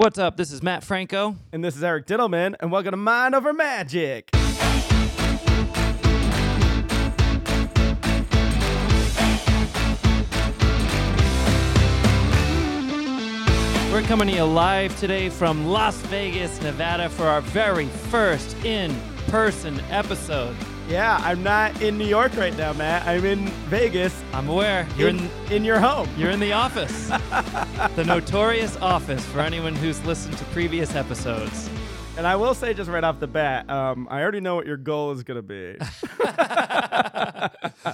What's up? This is Matt Franco. And this is Eric Dittelman, and welcome to Mind Over Magic. We're coming to you live today from Las Vegas, Nevada for our very first in person episode. Yeah, I'm not in New York right now, Matt. I'm in Vegas. I'm aware you're in, in, in your home. you're in the office. the notorious office for anyone who's listened to previous episodes. And I will say, just right off the bat, um, I already know what your goal is going to be,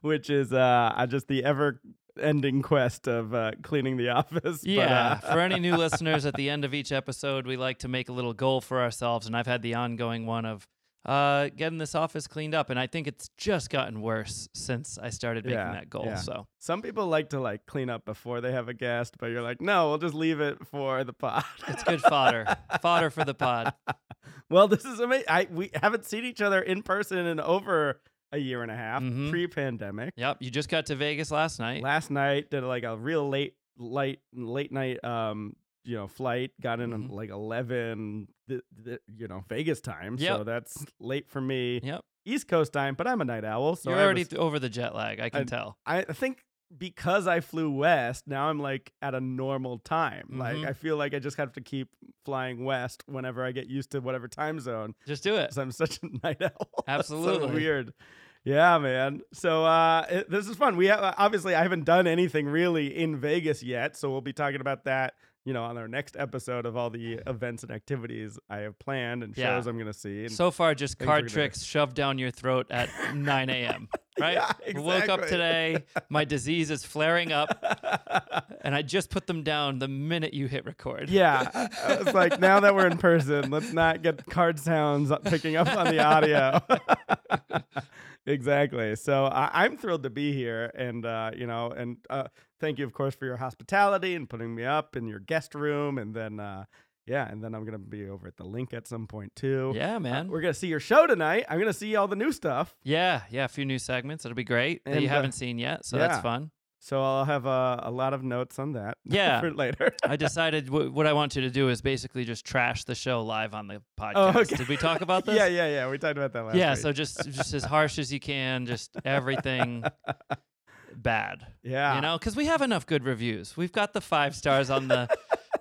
which is uh, just the ever ending quest of uh, cleaning the office. But, Yeah, uh, for any new listeners, at the end of each episode, we like to make a little goal for ourselves, and I've had the ongoing one of uh, getting this office cleaned up, and I think it's just gotten worse since I started making Yeah, that goal. yeah. So some people like to like clean up before they have a guest, but you're like, no, we'll just leave it for the pod. it's good fodder, fodder for the pod. well, this is amazing. I we haven't seen each other in person in over a year and a half, Mhm. pre-pandemic. Yep, you just got to Vegas last night. Last night did like a real late, late, late night, um, you know, flight. Got in Mhm. like eleven, th- th- you know, Vegas time. So that's late for me. Yep, East Coast time, but I'm a night owl, so you're already was- over the jet lag. I can I- tell. I think because I flew west, now I'm like at a normal time. Like Mhm. I feel like I just have to keep flying west whenever I get used to whatever time zone. Just do it. Because I'm such a night owl. That's so Absolutely. weird. Yeah, man. So uh, it, this is fun. We have, obviously I haven't done anything really in Vegas yet, so we'll be talking about that. You know, on our next episode of all the events and activities I have planned and Yeah. shows I'm going to see. And So far, just card we're gonna- tricks shoved down your throat at 9 a.m. Right? Yeah, I Woke up today. My disease is flaring up, and I just put them down the minute you hit record. Yeah, I was like, now that we're in person, let's not get card sounds picking up on the audio. Exactly. So I I'm thrilled to be here, and uh, you know, and uh, thank you, of course, for your hospitality and putting me up in your guest room, and then uh, yeah, and then I'm gonna be over at the LINQ at some point too. Yeah, Uh, man. we're gonna see your show tonight. I'm gonna see all the new stuff, yeah, yeah. A few new segments. It'll be great that And, you uh, haven't seen yet. So that's fun. So I'll have uh, a lot of notes on that. Yeah. for later. I decided w- what I want you to do is basically just trash the show live on the podcast. Oh, okay. Did we talk about this? yeah, yeah, yeah. We talked about that last yeah. week. So just just as harsh as you can. Just everything bad. yeah, You know, because we have enough good reviews. We've got the five stars on the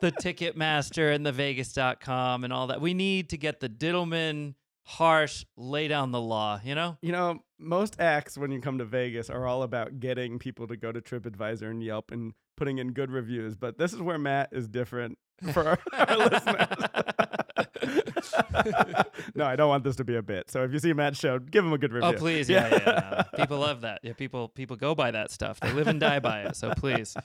the Ticketmaster and the Vegas.com and all that. We need to get the Dittelman harsh lay down the law. You know. You know, most acts when you come to Vegas are all about getting people to go to TripAdvisor and Yelp and putting in good reviews. But this is where Matt is different for our, our listeners. no, I don't want this to be a bit. So if you see Matt's show, give him a good oh, review. Oh please, yeah, yeah. yeah. People love that. Yeah, people people go by that stuff. They live and die by it. So please.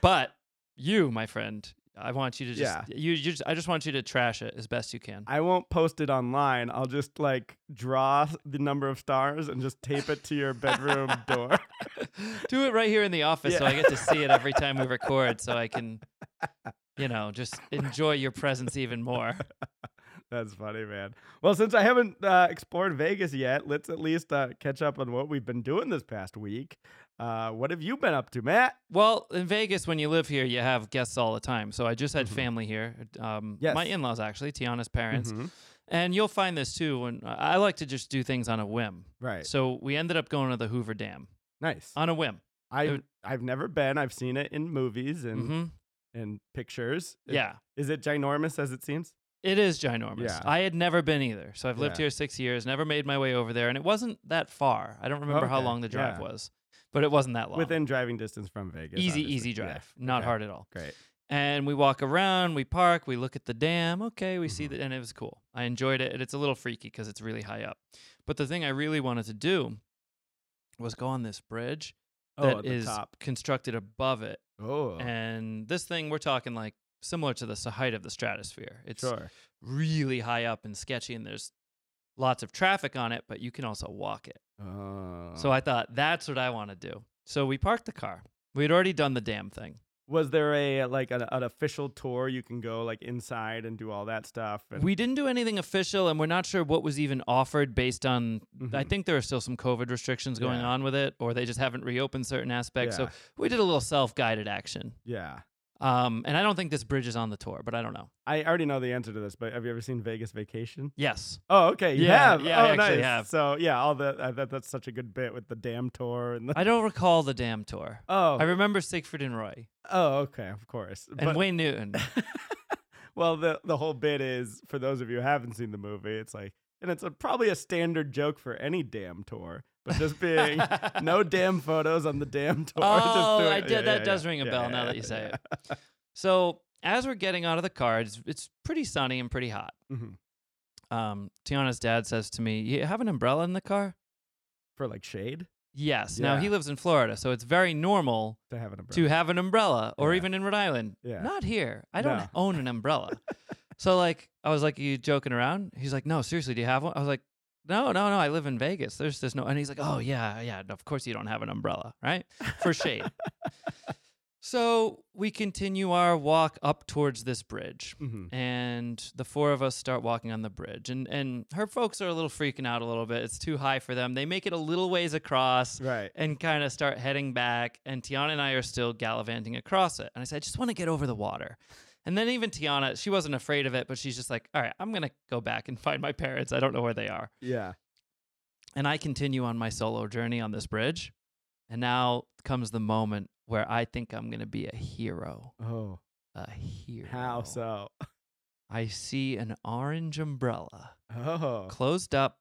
But you, my friend, I want you to just Yeah. you, you just, I just want you to trash it as best you can. I won't post it online. I'll just like draw the number of stars and just tape it to your bedroom door. Do it right here in the office so I get to see it every time we record so I can you know, just enjoy your presence even more. That's funny, man. Well, since I haven't uh, explored Vegas yet, let's at least uh, catch up on what we've been doing this past week. Uh, what have you been up to, Matt? Well, in Vegas, when you live here, you have guests all the time. So I just had Mhm. family here. Um, Yes. My in laws, actually, Tiana's parents. Mhm. And you'll find this too. When I like to just do things on a whim. Right. So we ended up going to the Hoover Dam Nice. on a whim. I've I've never been. I've seen it in movies and hmm and pictures. It- Yeah. Is it ginormous as it seems? It is ginormous. Yeah. I had never been either. So I've lived Yeah. here six years, never made my way over there. And it wasn't that far. I don't remember how long the drive yeah. was, but it wasn't that long. Within driving distance from Vegas. easy, obviously. easy Yeah. drive. Not Okay. hard at all. Great. And we walk around, we park, we look at the dam. Okay, we see Mhm. that, and it was cool. I enjoyed it. And it's a little freaky because it's really high up. But the thing I really wanted to do was go on this bridge Oh, that at the is top. constructed above it. Oh, And this thing, we're talking like similar to the height of the stratosphere. It's sure. really high up and sketchy, and there's lots of traffic on it, but you can also walk it. Oh. So I thought that's what I want to do. So we parked the car. We had already done the damn thing. was there a like an, an official tour you can go like inside and do all that stuff? And, We didn't do anything official, and we're not sure what was even offered based on. I Mhm. think there are still some COVID restrictions going Yeah. on with it, or they just haven't reopened certain aspects. So we did a little self guided action. yeah. Um, and I don't think this bridge is on the tour, but I don't know. I already know the answer to this, but have you ever seen Vegas Vacation? Yes. Oh, okay. You Yeah, have. yeah, I oh, actually nice. have. So yeah, all the uh, that, that's such a good bit with the damn tour and the. I don't recall the damn tour. oh. I remember Siegfried and Roy oh, okay. Of course. and But- Wayne Newton. well, the the whole bit is for those of you who haven't seen the movie, it's like, and it's a, probably a standard joke for any damn tour, but just being no damn photos on the damn tour. just Oh, doing- I did- yeah, that yeah, does ring a bell yeah, now that you say yeah. So as we're getting out of the car, it's, it's pretty sunny and pretty hot. Mhm. Um, Tiana's dad says to me, "You have an umbrella in the car?" For like shade Yes. Now he lives in Florida, so it's very normal to have an umbrella. to have an umbrella, or Yeah. even in Rhode Island. Yeah. Not here. I don't No. own an umbrella. so like, I was like, "Are "You joking around?" He's like, "No, seriously, do you have one?" I was like, "No, no, no. I live in Vegas. There's there's no." And he's like, "Oh yeah, yeah. Of course you don't have an umbrella, right? For shade." so we continue our walk up towards this bridge Mhm. and the four of us start walking on the bridge and and her folks are a little freaking out a little bit it's too high for them they make it a little ways across Right. and kind of start heading back and tiana and i are still gallivanting across it and i said i just want to get over the water and then even tiana she wasn't afraid of it but she's just like all right i'm gonna go back and find my parents i don't know where they are Yeah. and i continue on my solo journey on this bridge and now comes the moment where i think i'm gonna be a hero Oh, a hero how so? I see an orange umbrella Oh, closed up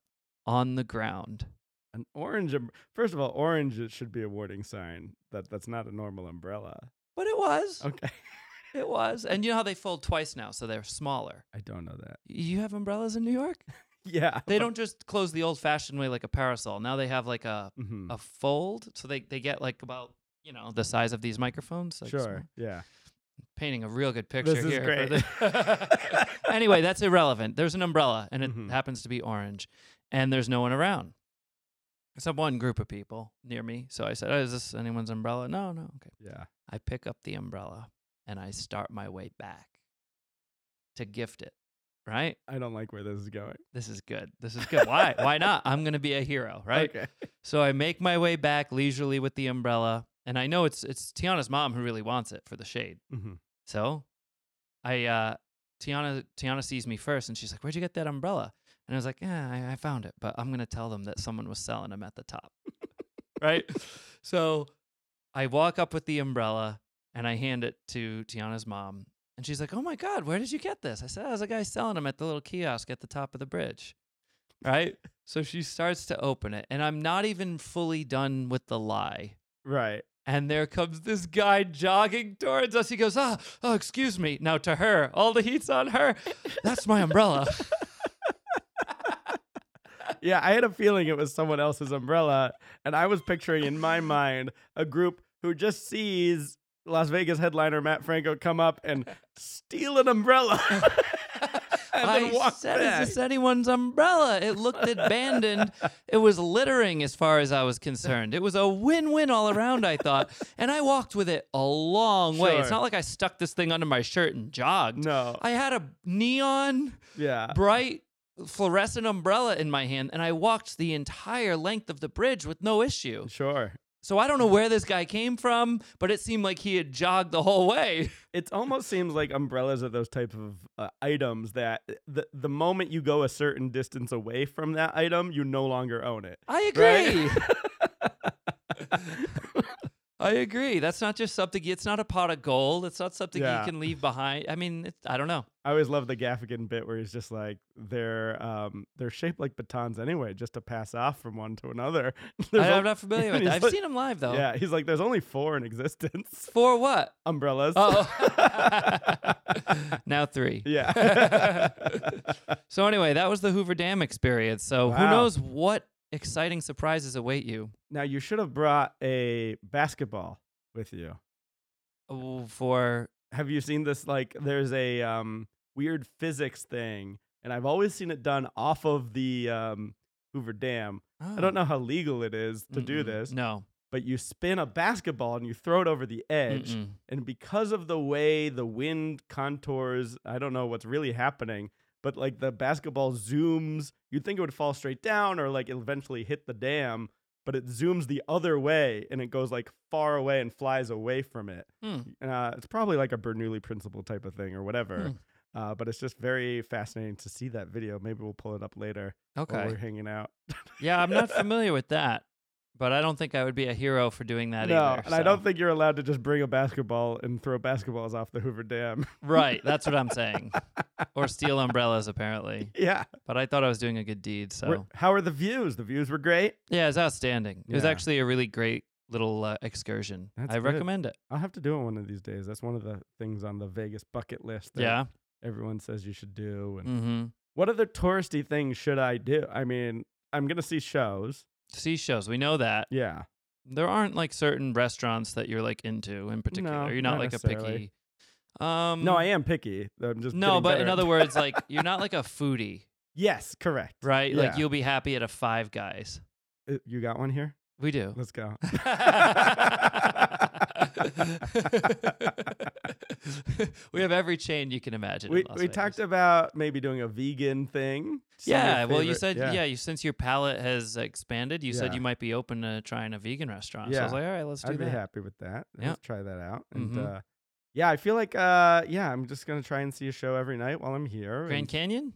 on the ground. an orange. Um- First of all, orange should be a warning sign that that's not a normal umbrella. But it was. Okay. It was. And you know how they fold twice now, so they're smaller. I don't know that. You have umbrellas in New York? Yeah. They don't just close the old fashioned way like a parasol. Now they have like a, Mhm. a fold. So they, they get like about, you know, the size of these microphones. Like Sure. Yeah. Painting a real good picture This is here. for great. the- anyway, that's irrelevant. There's an umbrella and it Mhm. happens to be orange and there's no one around. Except one group of people near me. So I said, oh, is this anyone's umbrella? No, no. Okay. Yeah. I pick up the umbrella and I start my way back to gift it. Right? I don't like where this is going. This is good. This is good. Why? Why not? I'm going to be a hero, right? Okay. So I make my way back leisurely with the umbrella, and I know it's it's Tiana's mom who really wants it for the shade. hmm So I uh Tiana Tiana sees me first and she's like, Where'd you get that umbrella? And I was like, Yeah, I, I found it, but I'm gonna tell them that someone was selling them at the top. right? So I walk up with the umbrella and I hand it to Tiana's mom. And she's like, Oh my God, where did you get this? I said, oh, There's a guy selling them at the little kiosk at the top of the bridge. Right? so she starts to open it, and I'm not even fully done with the lie. Right. And there comes this guy jogging towards us. He goes, Ah, oh, excuse me. Now to her, all the heat's on her. That's my umbrella. Yeah, I had a feeling it was someone else's umbrella, and I was picturing in my mind a group who just sees Las Vegas headliner Matt Franco come up and steal an umbrella. and I then walk said, back. Is this anyone's umbrella? It looked abandoned. it was littering as far as I was concerned. It was a win win all around, I thought. And I walked with it a long way. It's not like I stuck this thing under my shirt and jogged. No. I had a neon Yeah. bright fluorescent umbrella in my hand and I walked the entire length of the bridge with no issue. Sure. So I don't know where this guy came from, but it seemed like he had jogged the whole way. It almost seems like umbrellas are those type of uh, items that the the moment you go a certain distance away from that item, you no longer own it. I agree. Right? I agree. That's not just something. It's not a pot of gold. It's not something Yeah. you can leave behind. I mean, I don't know. I always love the Gaffigan bit where he's just like they're um they're shaped like batons anyway, just to pass off from one to another. I, am not familiar with that. I've like- seen him live though. Yeah, he's like there's only four in existence. For what? Umbrellas. Oh, now three. yeah. So anyway, that was the Hoover Dam experience. So who knows what exciting surprises await you now you should have brought a basketball with you. Oh, for Have you seen this like there's a um weird physics thing and I've always seen it done off of the um Hoover Dam. I don't know how legal it is to do Mm-mm. this, No. but you spin a basketball and you throw it over the edge. Mm-mm. And because of the way the wind contours, I don't know what's really happening, but like the basketball zooms, you'd think it would fall straight down or like eventually hit the dam. but it zooms the other way and it goes like far away and flies away from it. Hmm. Uh, it's probably like a Bernoulli principle type of thing or whatever. Hmm. Uh, but it's just very fascinating to see that video. Maybe we'll pull it up later while Okay. we're hanging out. Yeah, I'm not familiar with that, but I don't think I would be a hero for doing that no, either. and I don't think you're allowed to just bring a basketball and throw basketballs off the Hoover Dam. Right, that's what I'm saying. or steal umbrellas, apparently. yeah. But I thought I was doing a good deed, so how are the views? The views were great. yeah, it's outstanding. It was actually a really great little uh, excursion. That's I good. recommend it. I'll have to do it one of these days. That's one of the things on the Vegas bucket list. That Yeah. Everyone says you should do. And Mm-hmm. what other touristy things should I do? I mean, I'm gonna see shows. See shows. We know that. Yeah. There aren't like certain restaurants that you're like into in particular. No, you're not, not like a picky. Um, No, I am picky. I'm just No, but in other words, like you're not like a foodie, yes, correct. right? Like you'll be happy at a Five Guys. Uh, You got one here? We do. Let's go. we have every chain you can imagine. we we talked about maybe doing a vegan thing. Some Yeah, well, you said yeah. You since your palate has expanded, you said you might be open to trying a vegan restaurant. So I was like, all right, let's do I'd be happy with that. Yeah. Let's try that out. And Mhm. uh, yeah, I feel like uh, yeah, I'm just gonna try and see a show every night while I'm here. Grand and- Canyon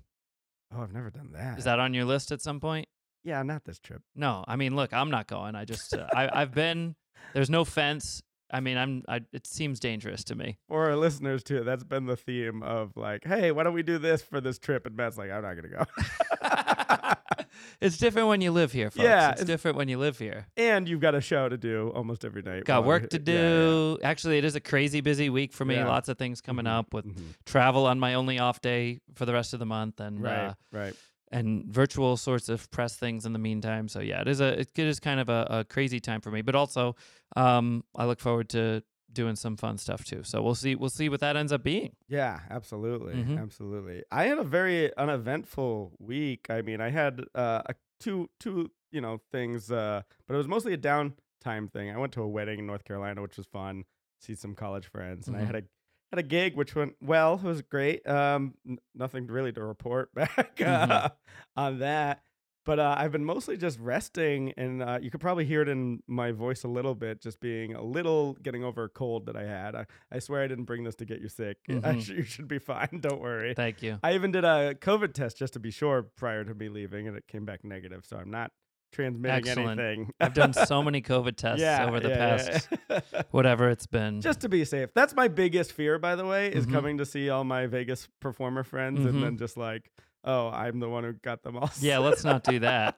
oh, I've never done that. is that on your list at some point? Yeah, not this trip. No, I mean, look, I'm not going. I just uh, I I've been. There's no fence. I mean, I'm. I, it seems dangerous to me. For our listeners too, that's been the theme of like, hey, why don't we do this for this trip? And Matt's like, I'm not gonna go. it's different when you live here, folks. Yeah, it's, it's- different when you live here. and you've got a show to do almost every night. Got work to you're- yeah, yeah. do. Actually, it is a crazy busy week for me. Yeah. Lots of things coming Mhm, up with mhm. travel on my only off day for the rest of the month, and Right, uh, right. And virtual sorts of press things in the meantime. So yeah, it is a it is kind of a, a crazy time for me, but also um, I look forward to doing some fun stuff too. So we'll see we'll see what that ends up being. Yeah, absolutely, Mhm. absolutely. I had a very uneventful week. I mean, I had uh, a, two two you know things, uh, but it was mostly a downtime thing. I went to a wedding in North Carolina, which was fun. See some college friends, and I Mhm. had a had a gig which went well. It was great. Um, n- nothing really to report back uh, on that. But uh, I've been mostly just resting, and uh, you could probably hear it in my voice a little bit, just being a little getting over a cold that I had. I, I swear I didn't bring this to get you sick. I Mhm. sh- you should be fine. Don't worry. Thank you. I even did a COVID test just to be sure prior to me leaving, and it came back negative. So I'm not transmitting Excellent. anything. I've done so many COVID tests yeah, over the yeah, past yeah. whatever it's been. just to be safe. That's my biggest fear, by the way, is Mhm. coming to see all my Vegas performer friends Mhm. and then just like, oh, I'm the one who got them all. yeah, let's not do that.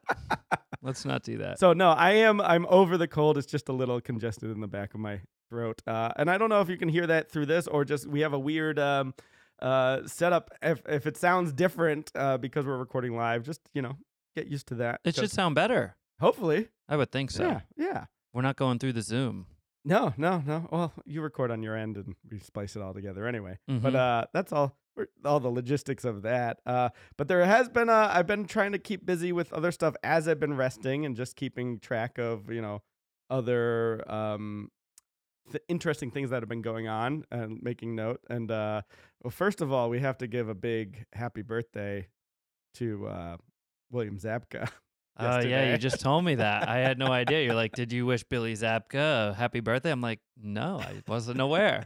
let's not do that. So no, I am. I'm over the cold. It's just a little congested in the back of my throat, uh, and I don't know if you can hear that through this or just we have a weird um, uh, setup. If if it sounds different uh, because we're recording live, just you know, get used to that. It should sound better. hopefully. I would think so. Yeah, yeah. We're not going through the Zoom. No, no, no. Well, you record on your end and we splice it all together anyway. But Mhm. uh, that's all all the logistics of that. Uh, but there has been. Uh, I've been trying to keep busy with other stuff as I've been resting and just keeping track of you know other um, th- interesting things that have been going on and making note. And uh, well, first of all, we have to give a big happy birthday to uh, William Zabka. Uh, yeah, you just told me that. I had no idea. You're like, did you wish Billy Zabka a happy birthday? I'm like, no, I wasn't aware.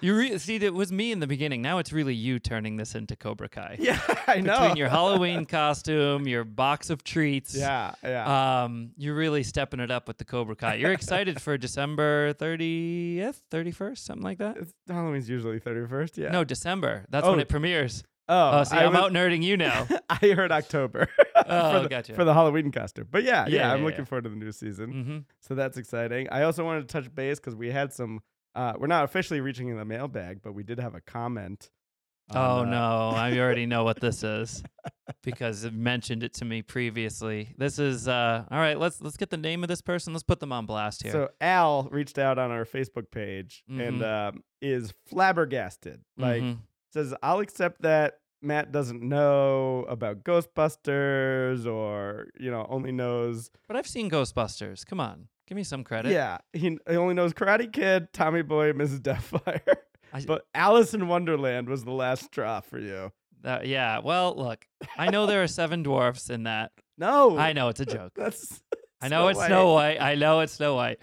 You re- see, it was me in the beginning. Now it's really you turning this into Cobra Kai. yeah, I know. Between your Halloween costume, your box of treats. yeah, yeah. Um, you're really stepping it up with the Cobra Kai. You're excited for December 30th, 31st, something like that? It's, Halloween's usually thirty first. Yeah. No, December. That's when Oh. it premieres. Oh, Oh, see, I I'm was- out nerding you now. I heard October. Oh, for the, gotcha. For the Halloween costume. But yeah, yeah, Yeah, I'm yeah, looking yeah. forward to the new season. hmm So that's exciting. I also wanted to touch base because we had some. Uh, we're not officially reaching in the mailbag, but we did have a comment. Oh on, uh, no, I already know what this is because it mentioned it to me previously. This is uh all right, let's let's get the name of this person. Let's put them on blast here. So Al reached out on our Facebook page and Mhm. um, is flabbergasted. Like Mhm. Says, I'll accept that Matt doesn't know about Ghostbusters or you know only knows But I've seen Ghostbusters. Come on. Give me some credit. Yeah, he, he only knows Karate Kid, Tommy Boy, Mrs. Doubtfire. I- but Alice in Wonderland was the last straw for you. That- yeah. Well, look, I know there are seven dwarfs in that. No, I know it's a joke. That's I know it's Snow White. I know it's Snow White.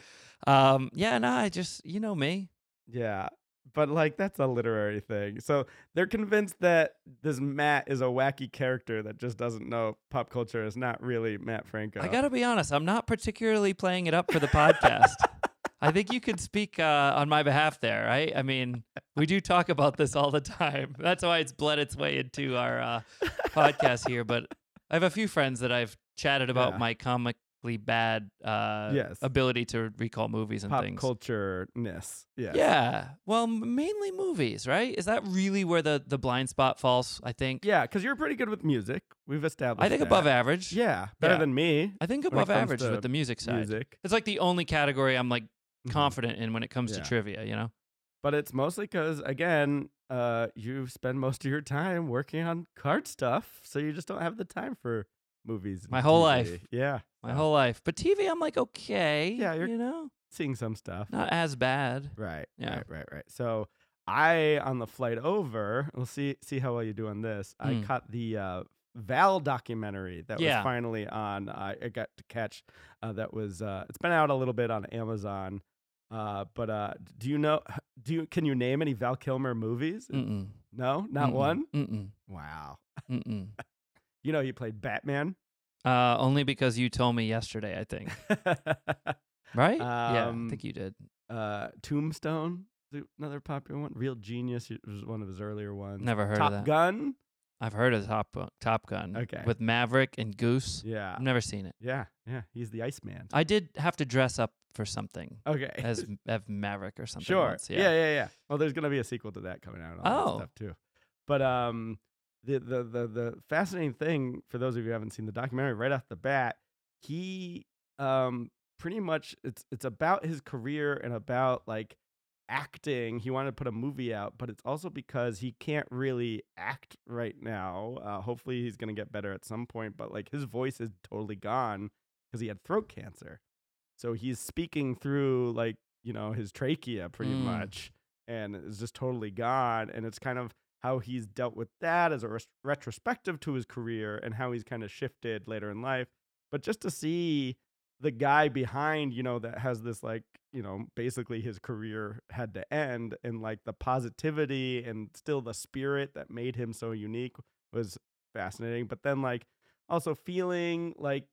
Um, yeah, no, I just you know me. Yeah. But like that's a literary thing. So they're convinced that this Matt is a wacky character that just doesn't know pop culture is not really Matt Franco. I gotta be honest, I'm not particularly playing it up for the podcast. I think you could speak uh, on my behalf there, right? I mean, we do talk about this all the time. That's why it's bled its way into our uh, podcast here. But I have a few friends that I've chatted about Yeah. my comically bad uh, Yes. ability to recall movies and pop things. culture ness. Yes. Yeah. Well, mainly movies, right? Is that really where the, the blind spot falls? I think. Yeah, because you're pretty good with music. We've established. I think that. above average. Yeah, better Yeah. than me. I think above average with the music side. Music. It's like the only category I'm like Mhm. confident in when it comes Yeah. to trivia, you know? But it's mostly because, again, uh, you spend most of your time working on card stuff, so you just don't have the time for movies. My whole TV. life. Yeah. My whole life. But TV, I'm like, okay. Yeah, you're- you know, seeing some stuff. not as bad. Right. Yeah. Right. Right. Right. So I on the flight over, we'll see see how well you do on this. I Mm. caught the uh, Val documentary that Yeah. was finally on. I I got to catch. Uh, that was. Uh, it's been out a little bit on Amazon. Uh, but uh, do you know? Do you can you name any Val Kilmer movies? Mm-mm. No, not Mm-mm. one. Mm-mm. Wow. You know, he played Batman. Uh, only because you told me yesterday, I think. Right? yeah, I Um, think you did. uh, Tombstone, another popular one. Real Genius it was one of his earlier ones. Never heard Top of that. Top Gun. I've heard of Top Gun- Top Gun. Okay. With Maverick and Goose. Yeah. I've never seen it. Yeah. Yeah. He's the Iceman. I did have to dress up for something Okay. as as Maverick or something. sure. once, yeah. yeah. yeah. Yeah. Well, there's gonna be a sequel to that coming out. And all Oh. that stuff too. But um, the, the the the fascinating thing for those of you who haven't seen the documentary, right off the bat, he um pretty much it's it's about his career and about like acting. He wanted to put a movie out, but it's also because he can't really act right now. Uh, hopefully, he's gonna get better at some point. But like his voice is totally gone because he had throat cancer. So he's speaking through like you know his trachea pretty Mm. much, and it's just totally gone. And it's kind of how he's dealt with that as a res- retrospective to his career and how he's kind of shifted later in life. But just to see the guy behind, you know, that has this like, you know, basically his career had to end and like the positivity and still the spirit that made him so unique was fascinating. But then like also feeling like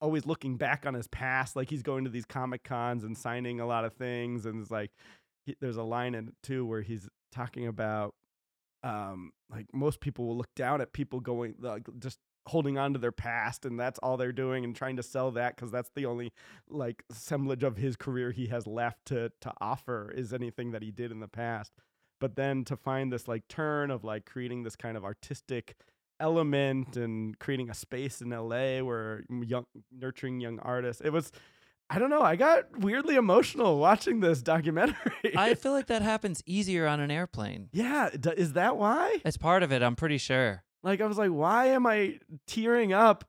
always looking back on his past, like he's going to these comic cons and signing a lot of things, and it's like he, there's a line in it too where he's talking about um like most people will look down at people going like just holding on to their past and that's all they're doing and trying to sell that because that's the only like assemblage of his career he has left to to offer is anything that he did in the past but then to find this like turn of like creating this kind of artistic element and creating a space in LA where young nurturing young artists. It was I don't know, I got weirdly emotional watching this documentary. I feel like that happens easier on an airplane. yeah, d- is that why? It's part of it, I'm pretty sure. Like I was like, why am I tearing up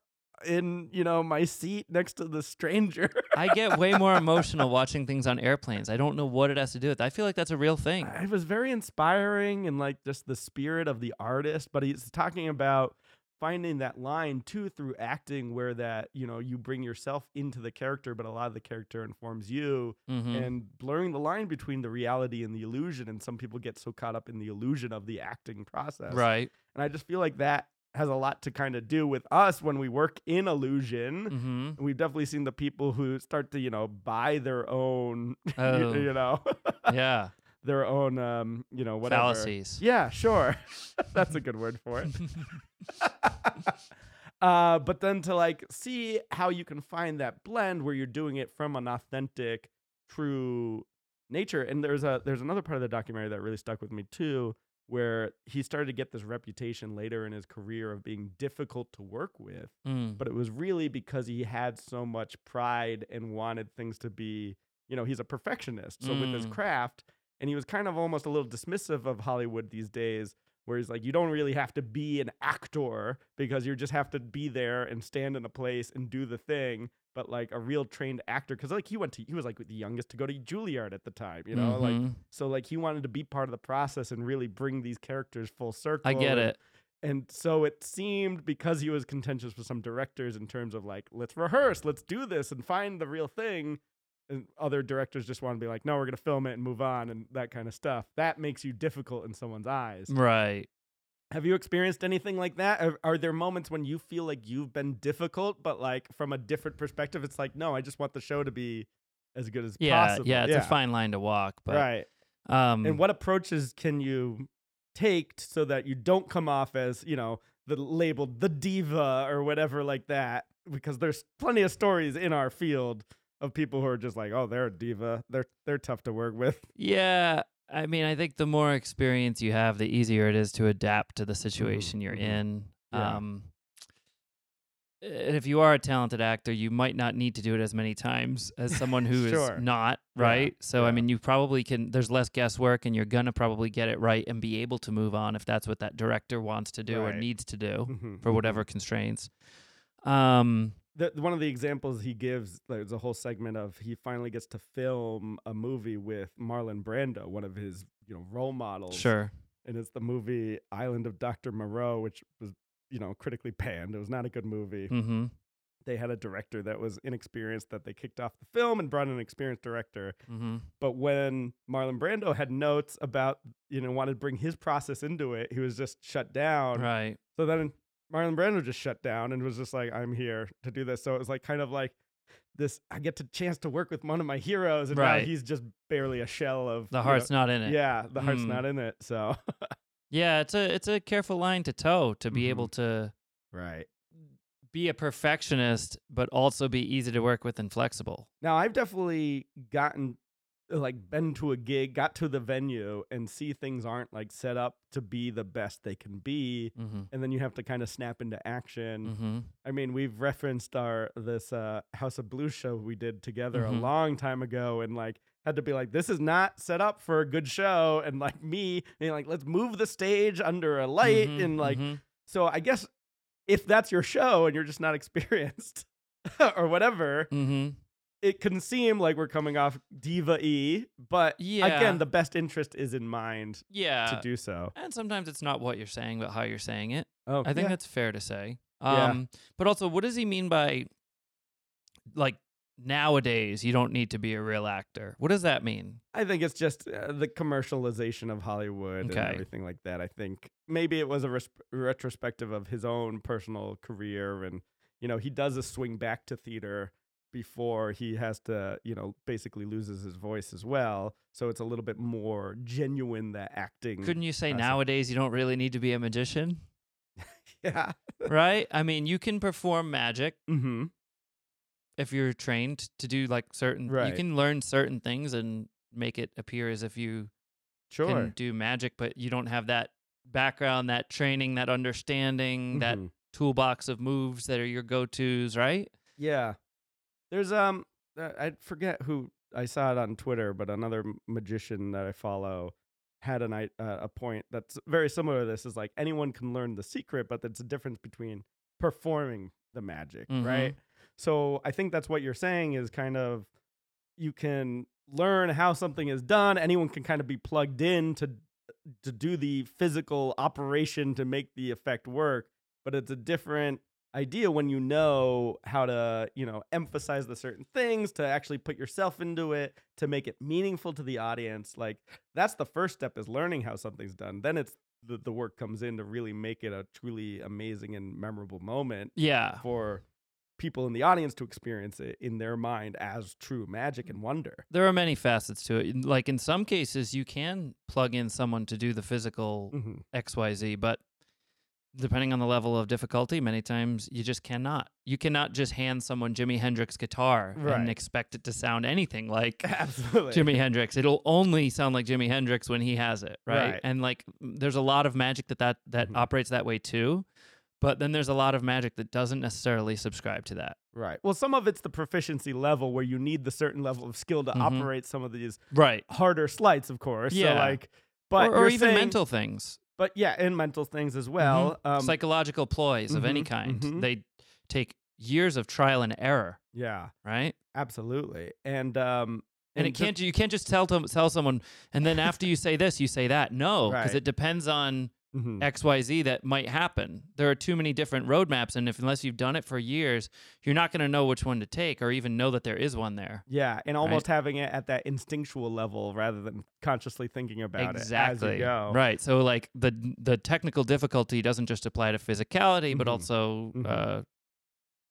in, you know, my seat next to the stranger? I get way more emotional watching things on airplanes. I don't know what it has to do with. I feel like that's a real thing. it was very inspiring and like just the spirit of the artist but he's talking about finding that line too through acting where that you know you bring yourself into the character but a lot of the character informs you Mhm. and blurring the line between the reality and the illusion and some people get so caught up in the illusion of the acting process Right. and i just feel like that has a lot to kind of do with us when we work in illusion Mm-hmm. we've definitely seen the people who start to you know buy their own you- Oh. you know Yeah. their own um you know whatever Fallacies. yeah sure that's a good word for it uh but then to like see how you can find that blend where you're doing it from an authentic true nature and there's a there's another part of the documentary that really stuck with me too where he started to get this reputation later in his career of being difficult to work with Mm. but it was really because he had so much pride and wanted things to be, you know, he's a perfectionist. So with his Mm. craft, and he was kind of almost a little dismissive of Hollywood these days, where he's like, you don't really have to be an actor because you just have to be there and stand in a place and do the thing. But like a real trained actor, because like he went to, he was like the youngest to go to Juilliard at the time, you know, like Mhm. so like he wanted to be part of the process and really bring these characters full circle. I get and- it. and so it seemed because he was contentious with some directors in terms of like, let's rehearse, let's do this and find the real thing. And other directors just want to be like, no, we're going to film it and move on and that kind of stuff. That makes you difficult in someone's eyes. Right. Have you experienced anything like that? Are, are there moments when you feel like you've been difficult, but like from a different perspective, it's like, no, I just want the show to be as good as Yeah. possible. Yeah. It's a fine line to walk, but right. um, and what approaches can you take t- so that you don't come off as you know the labeled the diva or whatever like that because there's plenty of stories in our field of people who are just like oh they're a diva they're they're tough to work with Yeah, I mean, I think the more experience you have, the easier it is to adapt to the situation you're mhm. in. Yeah. Um, and if you are a talented actor, you might not need to do it as many times as someone who is Sure. not, Yeah, right? So, I mean, you probably can, there's less guesswork and you're going to probably get it right and be able to move on if that's what that director wants to do or needs to do Mhm, for whatever constraints. Um, the, one of the examples he gives there's a whole segment of he finally gets to film a movie with Marlon Brando one of his you know role models sure. and it's the movie Island of Dr. Moreau which was you know critically panned it was not a good movie Mm-hmm. they had a director that was inexperienced that they kicked off the film and brought in an experienced director. Mm-hmm. But when Marlon Brando had notes about, you know, wanted to bring his process into it, he was just shut down. Right. So then Marlon Brando just shut down and was just like, I'm here to do this. So it was like kind of like this I get to chance to work with one of my heroes and now he's just barely a shell of The you heart's know- not in it. Yeah, the heart's Mm. not in it. So Yeah, it's a it's a careful line to toe to be Mhm. able to Right. be a perfectionist, but also be easy to work with and flexible. Now I've definitely gotten like been to a gig, got to the venue and see things aren't like set up to be the best they can be Mm-hmm. and then you have to kind of snap into action. Mm-hmm. I mean, we've referenced our this uh House of Blues show we did together Mhm. a long time ago and like had to be like this is not set up for a good show and like me being like let's move the stage under a light Mhm, and like mhm. so I guess if that's your show and you're just not experienced or whatever, Mhm. It can seem like we're coming off diva e, but Yeah. again, the best interest is in mind yeah, to do so. and sometimes it's not what you're saying, but how you're saying it. Oh, I think yeah. that's fair to say. Yeah. Um, but also, what does he mean by like nowadays you don't need to be a real actor? What does that mean? I think it's just uh, the commercialization of Hollywood Okay. and everything like that. I think maybe it was a res- retrospective of his own personal career, and you know, he does a swing back to theater before he has to, you know, basically loses his voice as well. So it's a little bit more genuine that acting. Couldn't you say process. nowadays you don't really need to be a magician, yeah. right? I mean, you can perform magic mm-hmm. if you're trained to do like certain. You can learn certain things and make it appear as if you Sure. can do magic, but you don't have that background, that training, that understanding, that Mhm. toolbox of moves that are your go-tos, right? Yeah. There's um uh, I forget who I saw it on Twitter, but another magician that I follow had an uh, a point that's very similar to this is like anyone can learn the secret, but there's a difference between performing the magic, Mhm. right? So I think that's what you're saying is kind of you can learn how something is done. Anyone can kind of be plugged in to to do the physical operation to make the effect work, but it's a different idea when you know how to, you know, emphasize the certain things, to actually put yourself into it, to make it meaningful to the audience. Like that's the first step is learning how something's done. Then it's the, the work comes in to really make it a truly amazing and memorable moment Yeah. for people in the audience to experience it in their mind as true magic and wonder. There are many facets to it. Like in some cases, you can plug in someone to do the physical Mm-hmm. XYZ, but depending on the level of difficulty, many times you just cannot. You cannot just hand someone Jimi Hendrix guitar Right. and expect it to sound anything like Absolutely. Jimi Hendrix. It'll only sound like Jimi Hendrix when he has it, right? Right. And like there's a lot of magic that that, that Mhm. operates that way too. But then there's a lot of magic that doesn't necessarily subscribe to that. Right. Well, some of it's the proficiency level where you need the certain level of skill to Mhm. operate some of these Right. harder sleights, of course. Yeah. So like, but or, or even saying- mental things. But yeah, and mental things as well. Um, psychological ploys of any mhm, kind. mhm. They take years of trial and error, yeah, right? absolutely. And um, And it can't you can't just tell to, tell someone and then after you say this you say that. No, because Right. it depends on Mhm. XYZ that might happen. There are too many different roadmaps. And if unless you've done it for years, you're not going to know which one to take or even know that there is one there. Yeah, and almost having it at that instinctual level rather than consciously thinking about it exactly. Right. So like the the technical difficulty doesn't just apply to physicality, but Mhm. also Mhm. uh,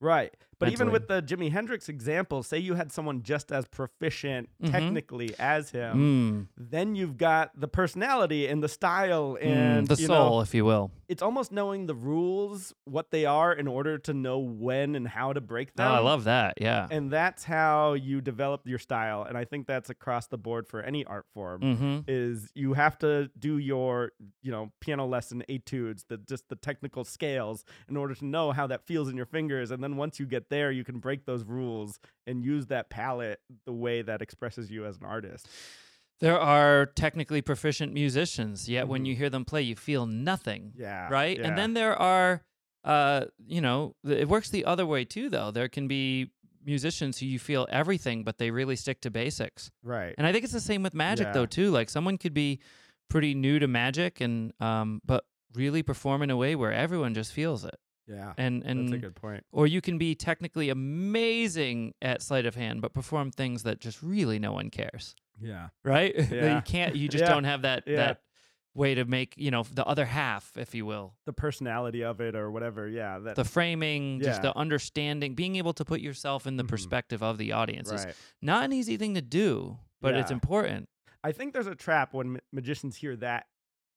Right. But even with the Jimi Hendrix example, say you had someone just as proficient Mhm. technically as him, mm, then you've got the personality and the style mm, and the you soul, know, if you will. it's almost knowing the rules, what they are in order to know when and how to break Oh, them. I love that. Yeah. and that's how you develop your style and I think that's across the board for any art form. mm-hmm. is you have to do your you know piano lesson etudes the just the technical scales in order to know how that feels in your fingers and then once you get there you can break those rules and use that palette the way that expresses you as an artist There are technically proficient musicians, yet when Mhm. you hear them play, you feel nothing. yeah right? yeah. And then there are, uh, you know, it works the other way too, though. There can be musicians who you feel everything, but they really stick to basics. right And I think it's the same with magic, Yeah. though, too. Like someone could be pretty new to magic, and um, but really perform in a way where everyone just feels it. Yeah And that's a and good point or you can be technically amazing at sleight of hand, but perform things that just really no one cares, yeah right? Yeah. you can't. You just Yeah. don't have that Yeah. that way to make you know the other half, if you will. the personality of it or whatever yeah that the framing, just the understanding, being able to put yourself in the Mhm. perspective of the audience is not an easy thing to do, but it's important. I think there's a trap when magicians hear that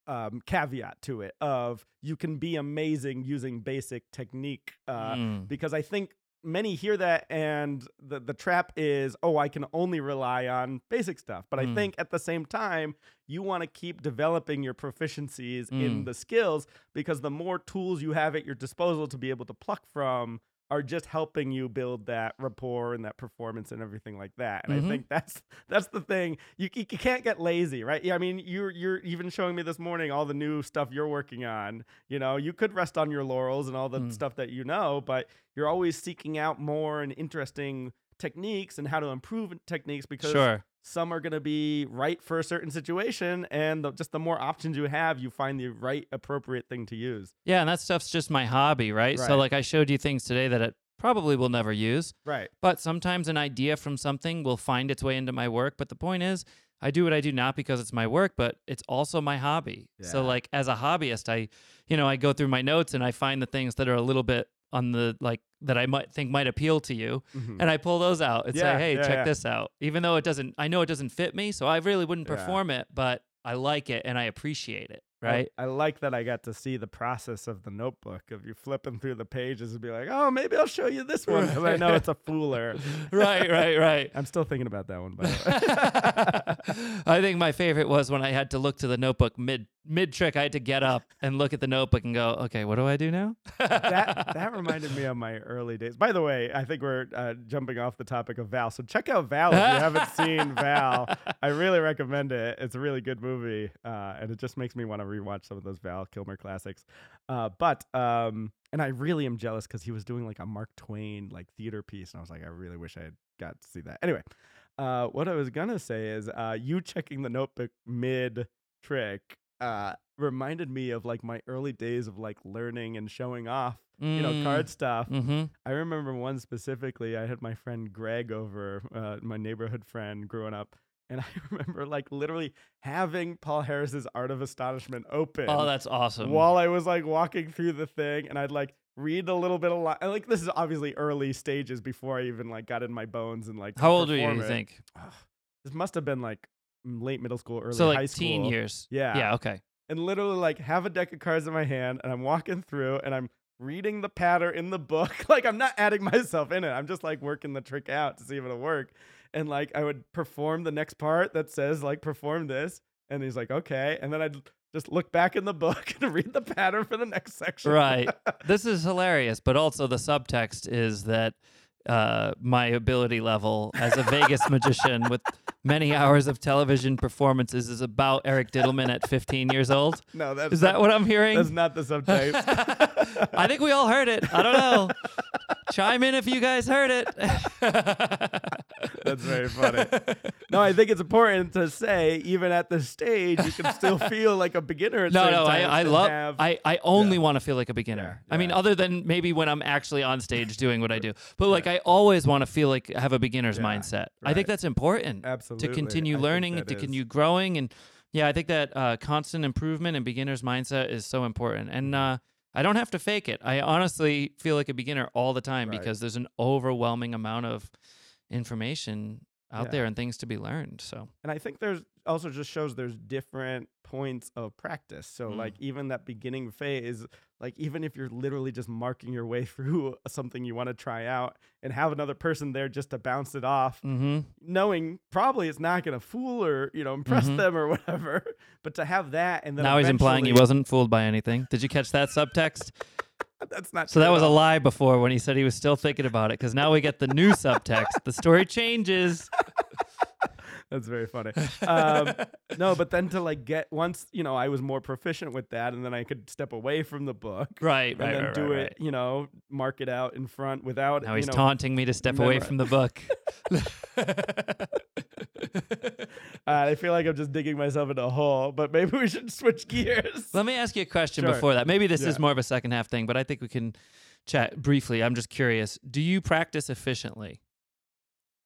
um, caveat to it of you can be amazing using basic technique uh, Mm. because I think many hear that and the the trap is oh I can only rely on basic stuff but I Mm. think at the same time you want to keep developing your proficiencies in Mm. the skills because the more tools you have at your disposal to be able to pluck from are just helping you build that rapport and that performance and everything like that and Mhm. I think that's that's the thing you, you you can't get lazy right yeah I mean you're you're even showing me this morning all the new stuff you're working on you know you could rest on your laurels and all the Mm. stuff that you know but you're always seeking out more and interesting techniques and how to improve techniques because Sure. Some are going to be right for a certain situation and the, just the more options you have you find the right appropriate thing to use Yeah, and that stuff's just my hobby, right? right. So like I showed you things today that it probably will never use, right but sometimes an idea from something will find its way into my work, but the point is I do what I do not because it's my work, but it's also my hobby. yeah. So like as a hobbyist, I you know, I go through my notes and I find the things that are a little bit on the like that I might think might appeal to you Mhm. and I pull those out and Yeah, say, "Hey, yeah, check yeah. this out." Even though it doesn't, I know it doesn't fit me, so I really wouldn't perform it, but I like it and I appreciate it, right? I, like that I got to see the process of the notebook of you flipping through the pages and be like, oh, maybe I'll show you this one I know it's a fooler. right, right, right. I'm still thinking about that one, by the way. I think my favorite was when I had to look to the notebook mid mid trick. I had to get up and look at the notebook and go, "Okay, what do I do now?" that that reminded me of my early days. By the way, I think we're uh, jumping off the topic of Val. So check out Val if you haven't seen Val. I really recommend it. It's a really good movie, uh, and it just makes me want to rewatch some of those Val Kilmer classics. Uh, but um, and I really am jealous because he was doing like a Mark Twain like theater piece, and I was like, I really wish I had got to see that. Anyway, uh, what I was gonna say is, uh, you checking the notebook mid trick. Uh, reminded me of like my early days of like learning and showing off you know, card stuff. Mm-hmm. I remember one specifically. I had my friend Greg over, uh, my neighborhood friend growing up, and I remember like literally having Paul Harris's Art of Astonishment open Oh, that's awesome. while I was like walking through the thing, and I'd like read a little bit of li- like this is obviously early stages before I even like got in my bones and like. How old were you? You think? This must have been like late middle school, early so high like school. teen years. Yeah. Yeah. Okay. and literally like have a deck of cards in my hand and I'm walking through and I'm reading the pattern in the book. like I'm not adding myself in it. I'm just like working the trick out to see if it'll work. And like I would perform the next part that says like perform this. And he's like, okay. And then I'd just look back in the book and read the pattern for the next section. Right. this is hilarious, but also the subtext is that uh, my ability level as a Vegas magician with many hours of television performances is about Eric Dittelman at 15 years old. no, that's Is that not, what I'm hearing? that's not the subtype. I think we all heard it. I don't know. Chime in if you guys heard it. That's That's very funny. No, I think it's important to say, even at this stage, you can still feel like a beginner. At no, no, I, I love. have- I, I only want to feel like a beginner. Yeah, I mean, other than maybe when I'm actually on stage doing what I do, but like I always want to feel like I have a beginner's Yeah, mindset. I think that's important absolutely to continue I learning and to is- continue growing. And yeah, I think that uh, constant improvement and beginner's mindset is so important. And uh, I don't have to fake it. I honestly feel like a beginner all the time Right. because there's an overwhelming amount of information out Yeah. there and things to be learned. So And I think there's also just shows there's different points of practice. So Mm. like even that beginning phase, like even if you're literally just marking your way through something you want to try out and have another person there just to bounce it off, hmm knowing probably it's not going to fool or, you know, impress Mhm. them or whatever, but to have that and then now he's implying he wasn't fooled by anything. Did you catch that subtext? that's not So that was a lie before when he said he was still thinking about it because now we get the new subtext. The story changes. That's very funny. Um, no, but then to like get once, you know, I was more proficient with that and then I could step away from the book. right, and right, then right, do right, it, you know, mark it out in front without. Now he's know, taunting me to step away from the book. uh, I feel like I'm just digging myself into a hole, but maybe we should switch gears. Let me ask you a question Sure. before that. Maybe this is more of a second half thing, but I think we can chat briefly. I'm just curious. Do you practice efficiently?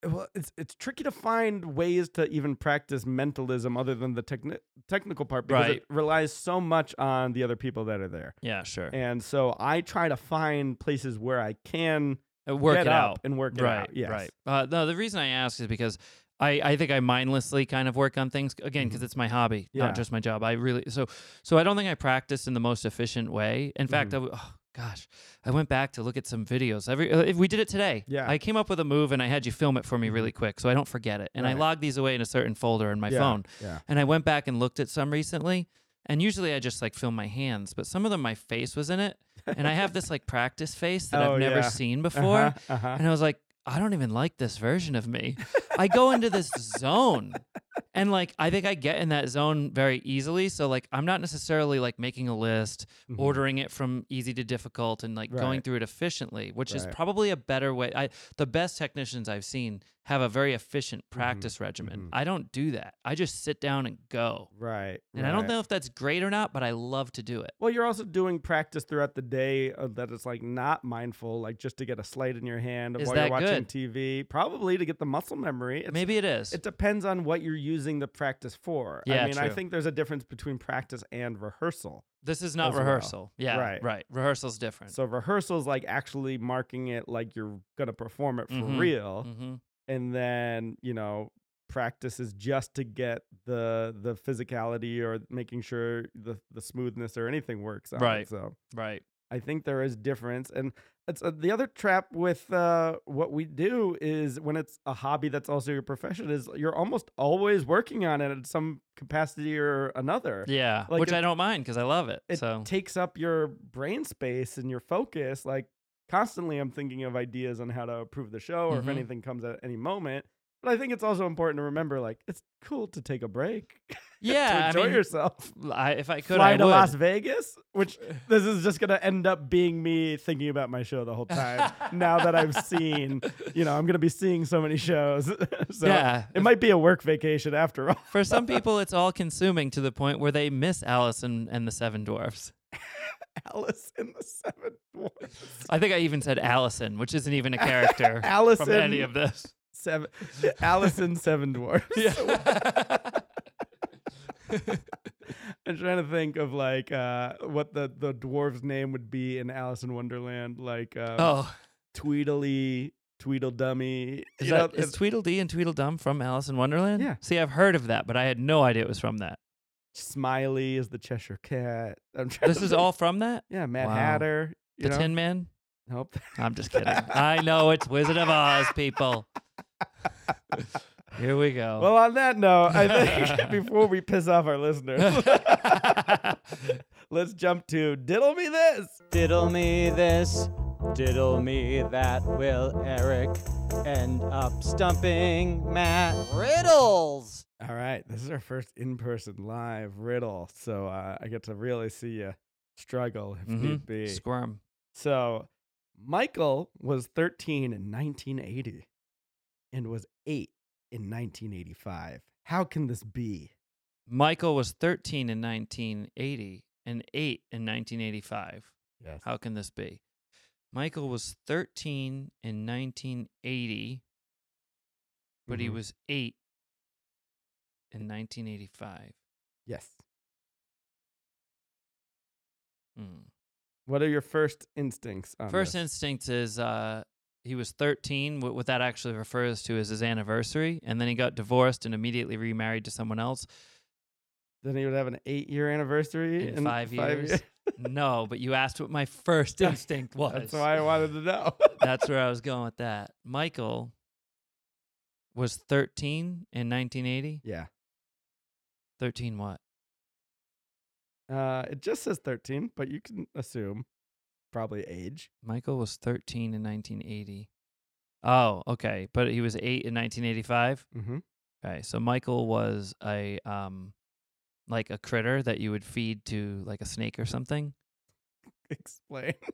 well, it's it's tricky to find ways to even practice mentalism other than the techni- technical part because Right. it relies so much on the other people that are there. Yeah, sure. And so I try to find places where I can Uh, Work get it up out. and work it right, out. Yes. right. Uh, no, the reason I ask is because I, I think I mindlessly kind of work on things again because it's my hobby, Mm-hmm. Yeah. not just my job. I really so so I don't think I practice in the most efficient way. In fact, Mm-hmm. I oh, gosh, I went back to look at some videos. Every uh, if we did it today. Yeah. Mm-hmm. I came up with a move and I had you film it for me really quick so I don't forget it. And I Right. logged these away in a certain folder in my Yeah, phone. Yeah. And I went back and looked at some recently. And usually I just like film my hands, but some of them my face was in it. And I have this like practice face that Oh, I've never yeah. seen before. Uh-huh, uh-huh. And I was like, I don't even like this version of me. I go into this zone and like I think I get in that zone very easily. So like I'm not necessarily like making a list, Mhm. ordering it from easy to difficult and like going through it efficiently, which is probably a better way. I the best technicians I've seen have a very efficient practice regimen. mhm. I don't do that. I just sit down and go. Right. And I don't know if that's great or not, but I love to do it. Well, you're also doing practice throughout the day uh, that is like not mindful, like just to get a slate in your hand Is while you're watching good? TV. Probably to get the muscle memory. It's, Maybe it is. it depends on what you're using the practice for. Yeah, I mean, I think there's a difference between practice and rehearsal. this is not as well. rehearsal. Yeah, Right. right. Rehearsal's different. So rehearsal is like actually marking it like you're gonna perform it for Mhm. real, hmm and then you know practice is just to get the the physicality or making sure the the smoothness or anything works out. Right. So Right. I think there is difference, and it's uh, the other trap with uh, what we do is when it's a hobby that's also your profession is you're almost always working on it in some capacity or another. Yeah, Like which it- I don't mind because I love it. It so takes up your brain space and your focus. Like constantly, I'm thinking of ideas on how to improve the show or if Mhm. anything comes at any moment. But I think it's also important to remember, like it's cool to take a break, yeah, to I enjoy mean, yourself. I, if I could, Fly I to would. Las Vegas, which uh, this is just gonna end up being me thinking about my show the whole time. now that I've seen, you know, I'm gonna be seeing so many shows. so yeah, it might be a work vacation after all. for some people, it's all consuming to the point where they miss Alice and, and the Seven Dwarfs. Alice in the Seven Dwarfs. I think I even said Allison, which isn't even a character Alice from any of this. Seven. Alice in Seven Dwarfs. I'm trying to think of like uh, what the the dwarf's name would be in Alice in Wonderland, like um, oh, Tweedledee, Tweedledummy. is, you know, that, is Tweedledee and Tweedledum from Alice in Wonderland? Yeah. See, I've heard of that, but I had no idea it was from that. Smiley is the Cheshire Cat. I'm trying This is think- all from that? Yeah, Mad Wow. Hatter. The know? Tin Man? Nope. I'm just kidding. I know it's Wizard of Oz, people. Here we go. Well, on that note, I think before we piss off our listeners, let's jump to diddle me this. Diddle me this, diddle me that. Will Eric end up stumping Matt? Riddles! All right, this is our first in-person live riddle, so uh, I get to really see you struggle if Mhm. need be. Squirm. So, Michael was 13 in 1980 and was eight in 1985. How can this be? Michael was 13 in 1980 and 8 in 1985. Yes. How can this be? Michael was 13 in 1980, but he Mhm. was 8 in 1985. Yes. Hmm. What are your first instincts First this? instinct is uh, he was 13. What, what that actually refers to is his anniversary. And then he got divorced and immediately remarried to someone else. then he would have an eight-year anniversary In five years? years. no, but you asked what my first instinct was. That's why I wanted to know. That's where I was going with that. Michael was 13 in 1980. yeah. 13 what? Uh, it just says 13, but you can assume probably age. Michael was 13 in 1980. Oh, okay. But he was 8 in 1985. Mm-hmm. Okay. So Michael was a um like a critter that you would feed to like a snake or something. Explain.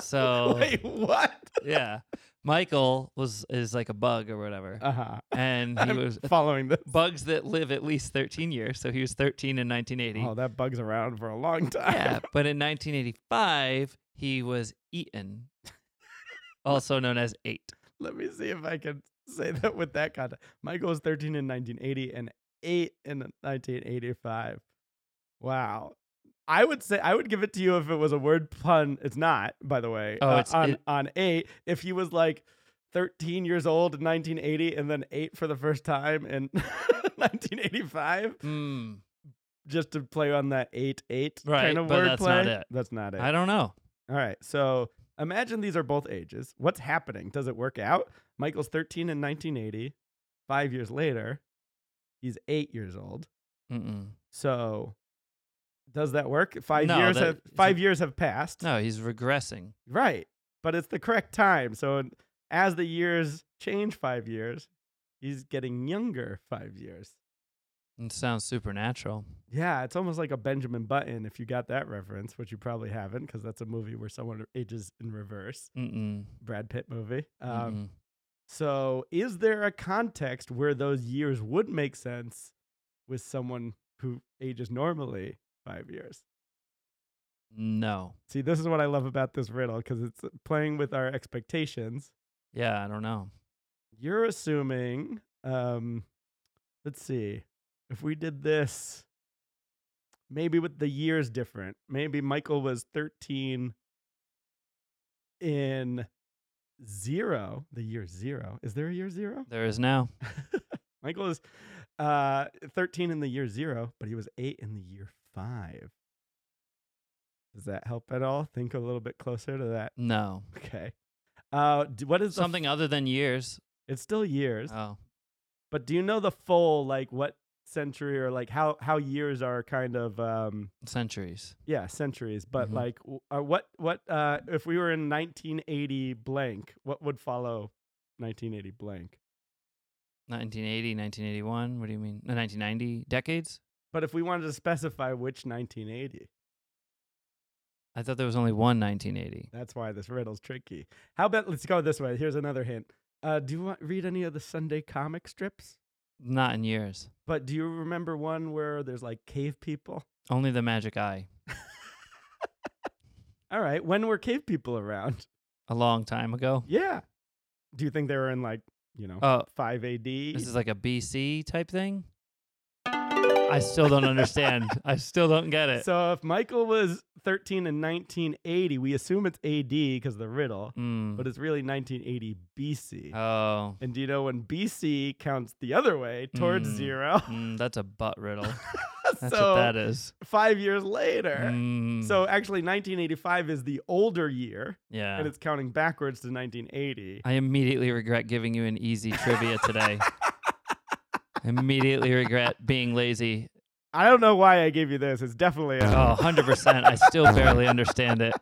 So Wait, what? yeah. Michael was is like a bug or whatever. Uh huh. and he I'm was following this. bugs that live at least 13 years. So he was 13 in 1980. Oh, that bug's around for a long time. Yeah, but in 1985, he was eaten, also known as eight. Let me see if I can say that with that context. Michael was 13 in 1980 and 8 in 1985. Wow. I would say I would give it to you if it was a word pun. It's not, by the way. Oh, uh, it's- on it- on 8 if he was like 13 years old in 1980 and then 8 for the first time in 1985 Hmm. just to play on that 8 8 Right, kind of wordplay. that's not it. That's not it. I don't know. All right. So imagine these are both ages. What's happening? Does it work out? Michael's 13 in 1980. Five years later, he's eight years old. Mm-mm. So does that work? Five No, years that- have five years have passed. No, he's regressing. Right. But it's the correct time. So as the years change five years, he's getting younger five years. It sounds supernatural. Yeah, it's almost like a Benjamin Button if you got that reference, which you probably haven't because that's a movie where someone ages in reverse. Mm-mm. Brad Pitt movie. Um. So, is there a context where those years would make sense with someone who ages normally five years? No. See, this is what I love about this riddle because it's playing with our expectations. Yeah, I don't know. You're assuming, um, let's see, if we did this, maybe with the years different. Maybe Michael was 13 in zero, the year zero. Is there a year zero? There is now. Michael is uh, 13 in the year zero, but he was eight in the year five. Does that help at all? Think a little bit closer to that. No. Okay. Uh, what is the f- Something other than years. it's still years, Oh. but do you know the full like what century or like how how years are kind of um Centuries. yeah centuries? But Mhm. like w- uh, what what uh if we were in 1980 blank, what would follow 1980 blank? 1980, 1981. What do you mean? No, 1990 decades? But if we wanted to specify which 1980. I thought there was only one 1980. That's why this riddle's tricky. How about let's go this way. Here's another hint. Uh, do you want read any of the Sunday comic strips? Not in years. But do you remember one where there's like cave people? Only the magic eye. All right, when were cave people around? A long time ago. Yeah. Do you think they were in like you know Uh, 5 A.D.? this is like a BC type thing? I still don't understand. I still don't get it. So if Michael was 13 in 1980, we assume it's A.D. because the riddle, Mm. but it's really 1980 B.C. Oh, and do you know when B.C. counts the other way towards Mm. zero? mm, that's a butt riddle. That's so what that is. five years later. Mm, So actually, 1985 is the older year, yeah. and it's counting backwards to 1980. I immediately regret giving you an easy trivia today. immediately regret being lazy. I don't know why I gave you this. It's definitely a, Oh, 100%. I still barely understand it.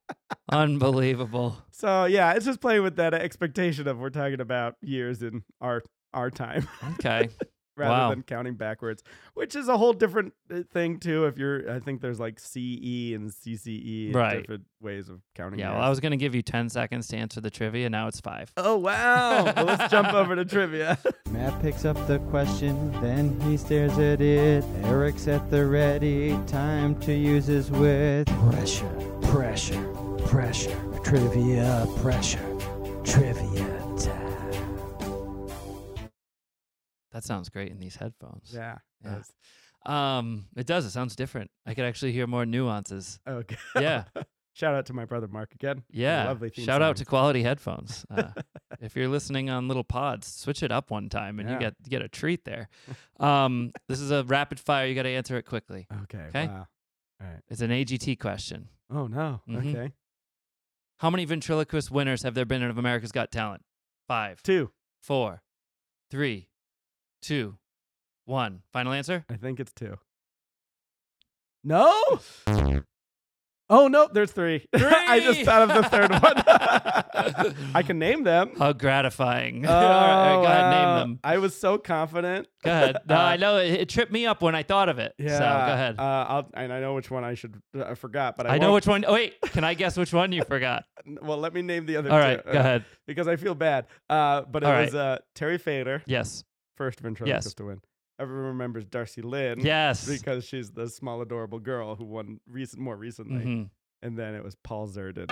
Unbelievable. so. Yeah, it's just playing with that expectation of we're talking about years in our our time. Okay. rather Wow. than counting backwards, which is a whole different uh, thing too. If you're, I think there's like CE and CCE, Right. different ways of counting. Yeah, well. I was going to give you 10 seconds to answer the trivia. Now it's five. Oh wow! well, let's jump over to trivia. Matt picks up the question, then he stares at it. Eric's at the ready, time to use his wit. Pressure, pressure, pressure. Trivia, pressure. Trivia That sounds great in these headphones. yeah. Yeah. Um, it does. It sounds different. I could actually hear more nuances. Okay. Yeah. Shout out to my brother Mark again. Yeah. Lovely Shout out to quality headphones. Uh, if you're listening on little pods, switch it up one time and you Yeah. get you get a treat there. Um, this is a rapid fire. You got to answer it quickly. Okay. Okay. Wow. All right. It's an AGT question. Oh no. Mhm. Okay. How many ventriloquist winners have there been of America's Got Talent? Five, Two. four, three, two, one. Final answer? I think it's two. No. Oh no, there's three. three! I just thought of the third one. I can name them. How gratifying. Oh, All right, go ahead, wow. name them. I was so confident. Go ahead. No, I Uh, know it, it tripped me up when I thought of it. Yeah. So go ahead. Uh, I'll, and I know which one I should. uh, I forgot, but I, I know which one. Oh, wait. Can I guess which one you forgot? Well, let me name the other All two. right. Go uh, ahead. Because I feel bad. Uh, but it All was uh, Terry Fator, Yes. First ventriloquist to win. Everyone remembers Darci Lynne. Yes. Because she's the small, adorable girl who won recent, more recently. Mhm. And then it was Paul Zerdin.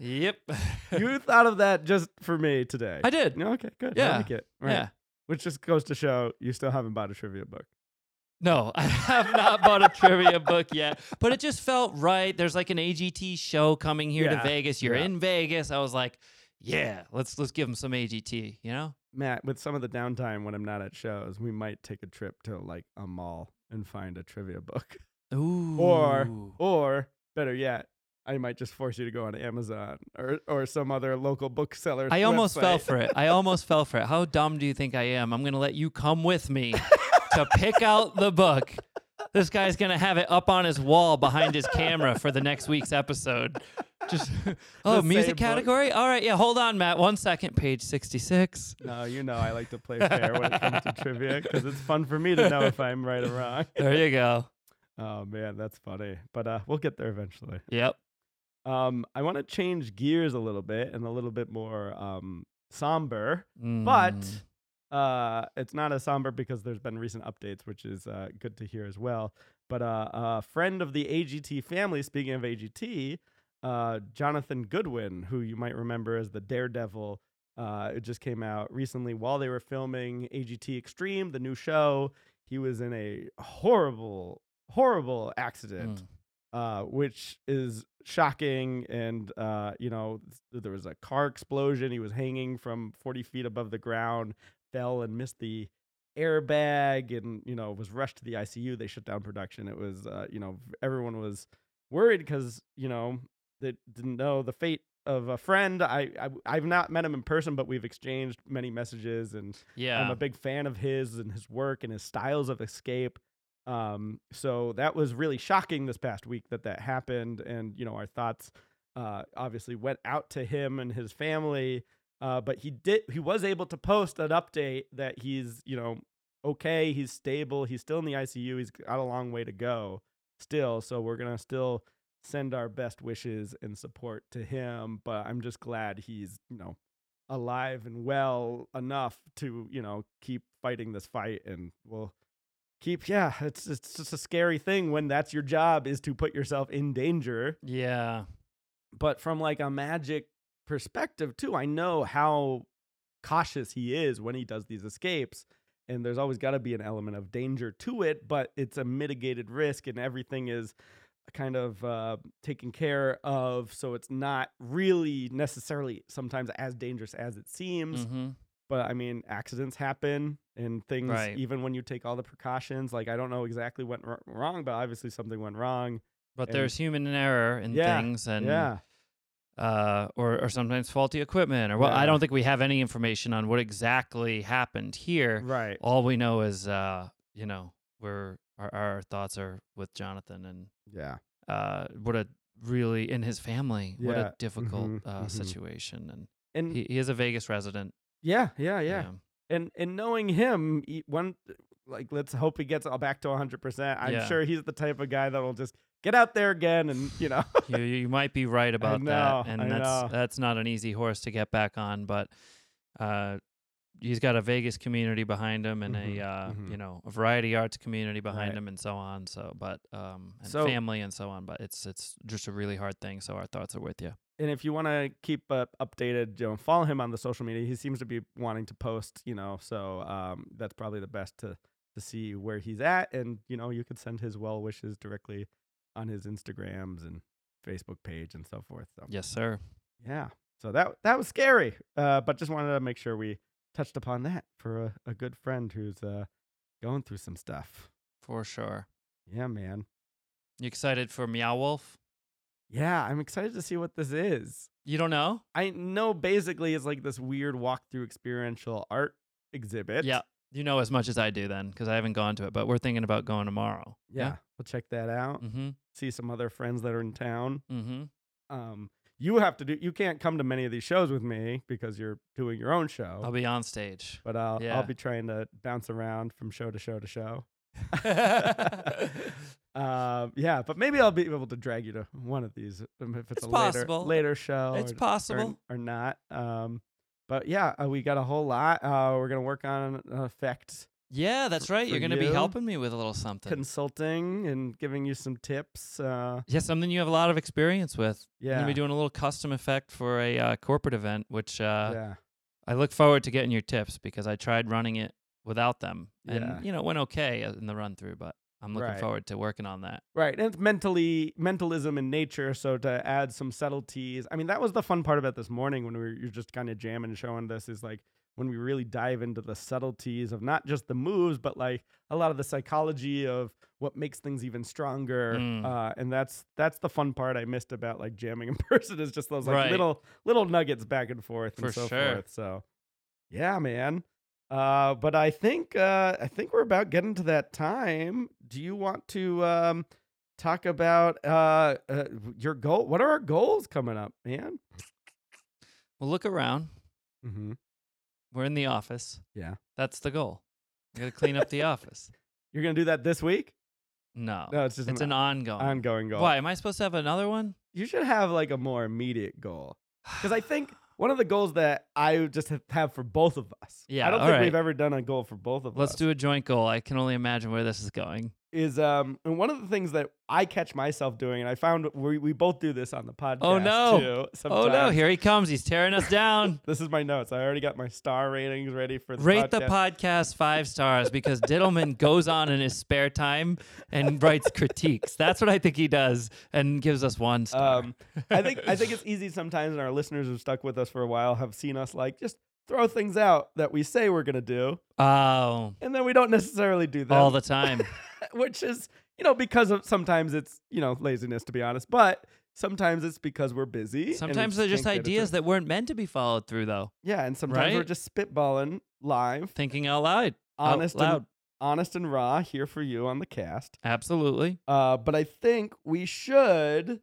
Yep. you thought of that just for me today. I did. No, okay, good. Yeah, I like it. Right. Yeah. Which just goes to show you still haven't bought a trivia book. No, I have not bought a trivia book yet, but it just felt right. There's like an AGT show coming here Yeah, to Vegas. You're yeah. in Vegas. I was like, yeah, let's let's give them some AGT. You know? Matt, with some of the downtime when I'm not at shows, we might take a trip to like a mall and find a trivia book. Ooh. Or or better yet, I might just force you to go on Amazon or or some other local bookseller. I almost fell for it. I almost fell for it. How dumb do you think I am? I'm gonna let you come with me to pick out the book. This guy's gonna have it up on his wall behind his camera for the next week's episode. Just oh, The music same book. category. All right, yeah. Hold on, Matt. One second. Page sixty-six. No, you know I like to play fair when it comes to trivia because it's fun for me to know if I'm right or wrong. There you go. Oh man, that's funny. But uh, we'll get there eventually. Yep. Um, I want to change gears a little bit and a little bit more um somber. Mm. Uh, it's not as somber because there's been recent updates, which is uh, good to hear as well. But uh, a friend of the AGT family, speaking of AGT, uh, Jonathan Goodwin, who you might remember as the Daredevil, uh, it just came out recently while they were filming AGT Extreme, the new show. He was in a horrible, horrible accident Mm. uh, which is shocking. And uh, you know, there was a car explosion. He was hanging from 40 feet above the ground, fell and missed the airbag, and you know was rushed to the ICU. They shut down production. It was, uh, you know, everyone was worried because you know they didn't know the fate of a friend. I, I I've not met him in person, but we've exchanged many messages and. Yeah. I'm a big fan of his and his work and his styles of escape. Um, so that was really shocking this past week that that happened, and you know our thoughts uh, obviously went out to him and his family. Uh, but he did he was able to post an update that he's you know okay, he's stable, he's still in the ICU, he's got a long way to go still. So we're gonna still send our best wishes and support to him. But I'm just glad he's you know alive and well enough to you know keep fighting this fight and we'll keep yeah it's it's just a scary thing when that's your job is to put yourself in danger yeah. but from like a magic perspective too i know how cautious he is when he does these escapes and there's always got to be an element of danger to it but it's a mitigated risk and everything is kind of uh, taken care of so it's not really necessarily sometimes as dangerous as it seems hmm but I mean, accidents happen and things, Right. even when you take all the precautions. Like, I don't know exactly what went wrong, but obviously something went wrong. But And- there's human error in Yeah, things, and yeah. Uh, or or sometimes faulty equipment, or well, I don't think we have any information on what exactly happened here. Right. All we know is, uh, you know, we're our, our thoughts are with Jonathan, and Yeah. uh, what a really in his family, what a difficult mhm, uh, mhm. situation, and And he, he is a Vegas resident. yeah, yeah, yeah. and and knowing him, one like let's hope he gets all back to 100. percent I'm Yeah. sure he's the type of guy that will just get out there again, and you know, you, you might be right about know, that, and I that's know. that's not an easy horse to get back on. But uh, he's got a Vegas community behind him, and Mhm, a uh, mhm. you know a variety arts community behind Right. him, and so on. So, but um, and So- family and so on. But it's it's just a really hard thing. So our thoughts are with you. and if you want to keep uh, updated, you know, follow him on the social media. He seems to be wanting to post, you know, so um, that's probably the best to to see where he's at, and you know, you could send his well wishes directly on his Instagrams and Facebook page and so forth. So Yes, sir. yeah, so that that was scary, uh, but just wanted to make sure we touched upon that for a, a good friend who's uh, going through some stuff. For sure. Yeah, man. You excited for Meow Wolf? Yeah, I'm excited to see what this is. You don't know? I know basically it's like this weird walkthrough experiential art exhibit. Yeah. You know as much as I do then, because I haven't gone to it, but we're thinking about going tomorrow. Yeah. We'll check that out. Mm-hmm. See some other friends that are in town. Mm-hmm. Um, you have to do. You can't come to many of these shows with me because you're doing your own show. I'll be on stage. but I'll yeah. I'll be trying to bounce around from show to show to show. Um, yeah, but maybe I'll be able to drag you to one of these um, if it's, It's a possible. later later show. it's or- or- possible. or, not. Um, but yeah, uh, we got a whole lot. Uh, we're gonna work on uh, effects Yeah, that's right. You're going to be helping me with a little something. consulting and giving you some tips. Uh, yeah, something you have a lot of experience with. Yeah, going to be doing a little custom effect for a uh, corporate event, which uh, yeah, I look forward to getting your tips because I tried running it without them. And, Yeah. you know, it went okay uh, in the run through, but I'm looking Right. forward to working on that. right. And it's mentally mentalism in nature. So to add some subtleties, I mean, that was the fun part about this morning when we were you're just kind of jamming and showing this is like when we really dive into the subtleties of not just the moves, but like a lot of the psychology of what makes things even stronger. Mm. Uh, and that's that's the fun part I missed about like jamming in person is just those like Right. little little nuggets back and forth For and so sure. forth. So yeah, man. Uh, but I think uh, I think we're about getting to that time. Do you want to um, talk about uh, uh, your goal? What are our goals coming up, man? Well, look around. Mm-hmm. We're in the office. Yeah. That's the goal. We got to clean up the office. You're gonna do that this week? No. No, it's just it's an, an ongoing. ongoing goal. Why? Am I supposed to have another one? You should have like a more immediate goal because I think one of the goals that I just have- for both of us. Yeah, I don't all think right. we've ever done a goal for both of us. Let's us. do a joint goal. I can only imagine where this is going. Is um and one of the things that I catch myself doing, and I found we, we both do this on the podcast. Oh, no. Too, Oh no, here he comes. He's tearing us down. This is my notes. I already got my star ratings ready for the Rate podcast. the podcast five stars because Dittelman goes on in his spare time and writes critiques. That's what I think he does and gives us one star. Um, I think I think it's easy sometimes, and our listeners who've stuck with us for a while have seen us like just throw things out that we say we're gonna do, oh, and then we don't necessarily do that. all the time. which is you know because of sometimes it's you know laziness to be honest, but sometimes it's because we're busy. we Sometimes they're just can't get it ideas that weren't meant to be followed through, though. yeah, and sometimes we're just spitballing live, Thinking out loud. Out honest loud. and honest and raw here for you on the cast. Absolutely. Uh, but I think we should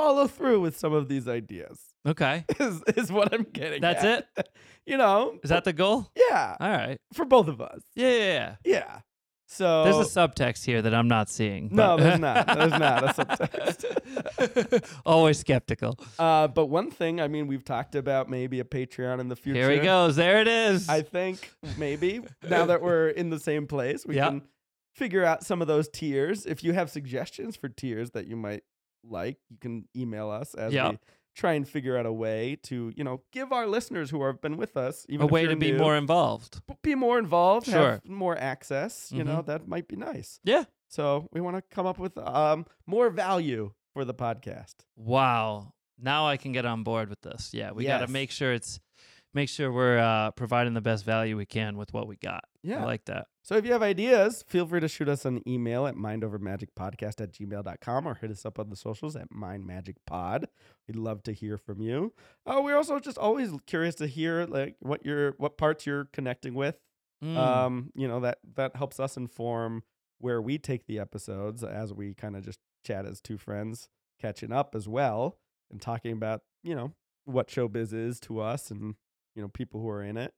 follow through with some of these ideas. Okay. Is is what I'm getting. That's at. you know. Is that the goal? yeah All right. for both of us? Yeah, yeah, yeah. Yeah. So There's a subtext here that I'm not seeing. no, there's not. There's not a subtext. Always skeptical. Uh, but one thing, I mean, we've talked about maybe a Patreon in the future. Here he goes. There it is. I think maybe now that we're in the same place, we Yep. can figure out some of those tiers. If you have suggestions for tiers that you might like, you can email us as Yep. we try and figure out a way to, you know, give our listeners who have been with us even a way to be new, more involved. be more involved, have more access. You know, Mhm. that might be nice. Yeah. So we want to come up with um more value for the podcast. Wow. Now I can get on board with this. Yeah, we got to make sure it's make sure we're uh, providing the best value we can with what we got. Yeah. I like that. So if you have ideas, feel free to shoot us an email at mindovermagicpodcast at gmail.com or hit us up on the socials at mindmagicpod. We'd love to hear from you. Uh, we're also just always curious to hear like what your what parts you're connecting with. Mm. Um, you know, that that helps us inform where we take the episodes as we kind of just chat as two friends catching up as well and talking about, you know, what showbiz is to us and, you know, people who are in it.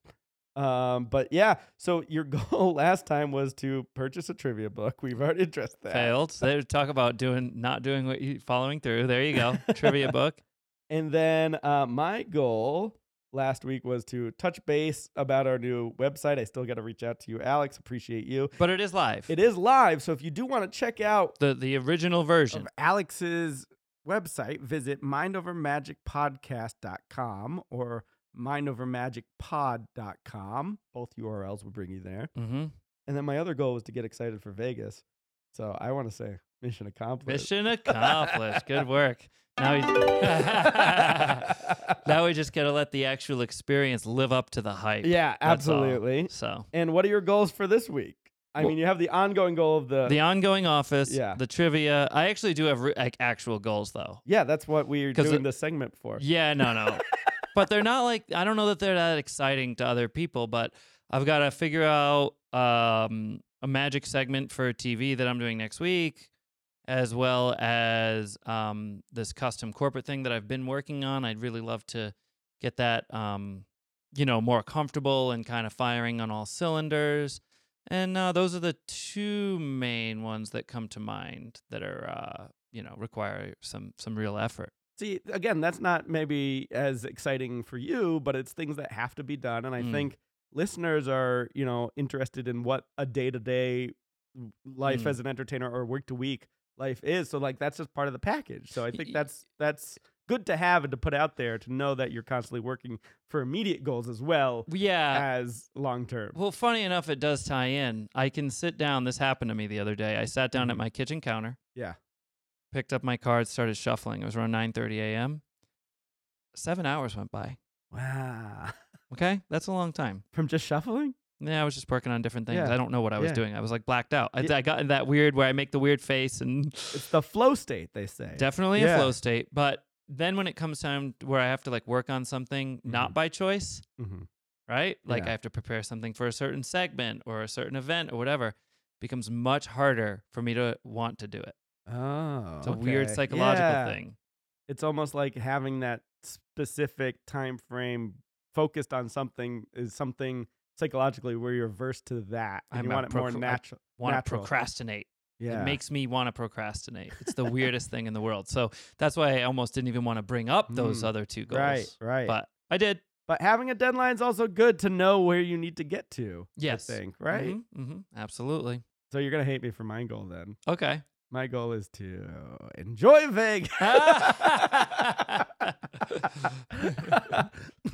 Um, but yeah, so your goal last time was to purchase a trivia book. We've already addressed that. Failed. They talk about doing not doing what you following through. There you go. Trivia book. And then uh, my goal last week was to touch base about our new website. I still got to reach out to you, Alex. Appreciate you. But it is live. It is live, so if you do want to check out the the original version. of Alex's website, visit mindovermagicpodcast.com or mindovermagicpod.com. Both URLs will bring you there. Mm-hmm. And then my other goal was to get excited for Vegas. So I want to say mission accomplished. Mission accomplished. Good work. Now we now we just gotta let the actual experience live up to the hype. yeah, absolutely. So And what are your goals for this week? I Well- mean, you have the ongoing goal of the, the ongoing office, Yeah. the trivia. I actually do have re- like actual goals though. yeah. That's what we're doing it- this segment for. Yeah, no, no. but they're not like I don't know that they're that exciting to other people, but I've got to figure out um, a magic segment for TV that I'm doing next week, as well as um, this custom corporate thing that I've been working on. I'd really love to get that, um, you know, more comfortable and kind of firing on all cylinders. And uh, those are the two main ones that come to mind that are, uh, you know, require some some real effort. See, again, that's not maybe as exciting for you, but it's things that have to be done. And I Mm. think listeners are, you know, interested in what a day to day life Mm. as an entertainer or week to week life is. So like that's just part of the package. So I think that's that's good to have and to put out there to know that you're constantly working for immediate goals as well Yeah. as long term. Well, funny enough, it does tie in. I can sit down. This happened to me the other day. I sat down at Mhm. my kitchen counter, Yeah. Picked up my cards, started shuffling. It was around 9:30 a.m. Seven hours went by. Wow. Okay, that's a long time. From just shuffling? Yeah, I was just working on different things. Yeah. I don't know what I was Yeah. doing. I was like blacked out. I, Yeah. I got in that weird where I make the weird face and It's the flow state, they say. definitely a flow state. But then when it comes time where I have to like work on something not Mhm. by choice, Mhm. right? Like. I have to prepare something for a certain segment or a certain event or whatever, becomes much harder for me to want to do it. Oh. It's a weird psychological Yeah. thing. it's almost like having that specific time frame focused on something is something psychologically where you're averse to that and I'm you want it more I natural Want to procrastinate. yeah It makes me want to procrastinate. It's the weirdest thing in the world. So that's why I almost didn't even want to bring up those Mm. other two goals. right right but, I did. But having a deadline is also good to know where you need to get to Yes. i think right mm-hmm Absolutely. so you're gonna hate me for my goal then Okay. My goal is to enjoy vegas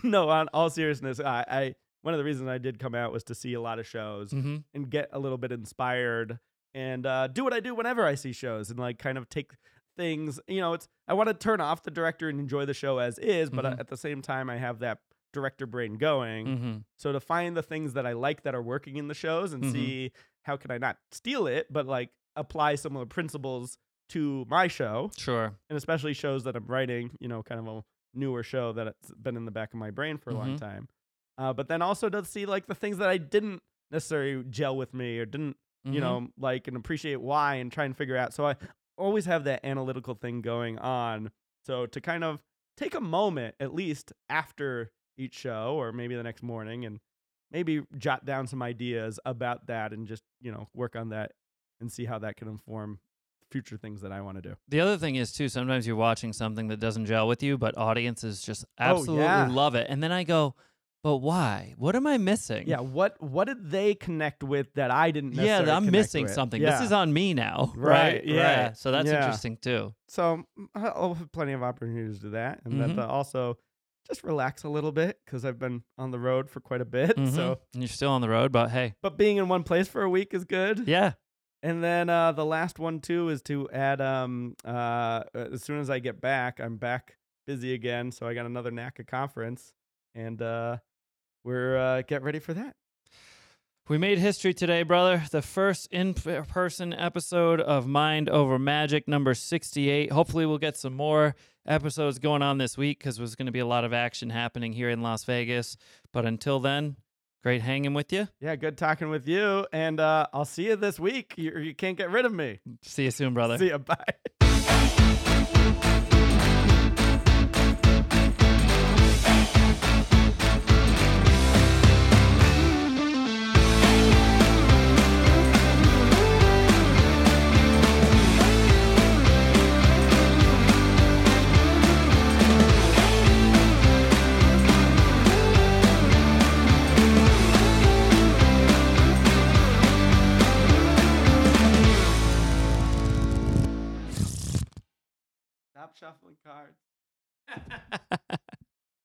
no on all seriousness I, I one of the reasons i did come out was to see a lot of shows hmm and get a little bit inspired and uh, do what I do whenever I see shows and like kind of take things. You know, it's I want to turn off the director and enjoy the show as is, but uh, Mhm. at the same time I have that director brain going. hmm So to find the things that I like that are working in the shows and Mhm. see how can I not steal it, but like apply some of the principles to my show Sure. and especially shows that I'm writing, you know, kind of a newer show that it's been in the back of my brain for a long Mhm. time. Uh, but then also to see like the things that I didn't necessarily gel with me or didn't, you Mhm. know, like and appreciate why and try and figure out. So I always have that analytical thing going on. So to kind of take a moment at least after each show or maybe the next morning and maybe jot down some ideas about that and just, you know, work on that and see how that can inform future things that I want to do. The other thing is too. Sometimes you're watching something that doesn't gel with you, but audiences just Oh, absolutely yeah. love it, and then I go, "But why? What am I missing?" Yeah, what what did they connect with that I didn't yeah, I'm missing with? something. Yeah. This is on me now, Right, right? yeah, So that's yeah. interesting too. so mm, I'll have plenty of opportunities to do that, and Mhm. then also just relax a little bit because I've been on the road for quite a bit. Mhm. So, and you're still on the road, but hey, but being in one place for a week is good. yeah, And then uh, the last one too is to add. Um, uh, as soon as I get back, I'm back busy again, so I got another NACA conference, and uh, we're uh, get ready for that. we made history today, brother. The first in-person episode of Mind Over Magic, number 68. Hopefully, we'll get some more episodes going on this week because there's going to be a lot of action happening here in Las Vegas. But until then, great hanging with you. Yeah, good talking with you, and uh, I'll see you this week. You, you can't get rid of me. See you soon, brother. See you. Bye. Shuffling cards.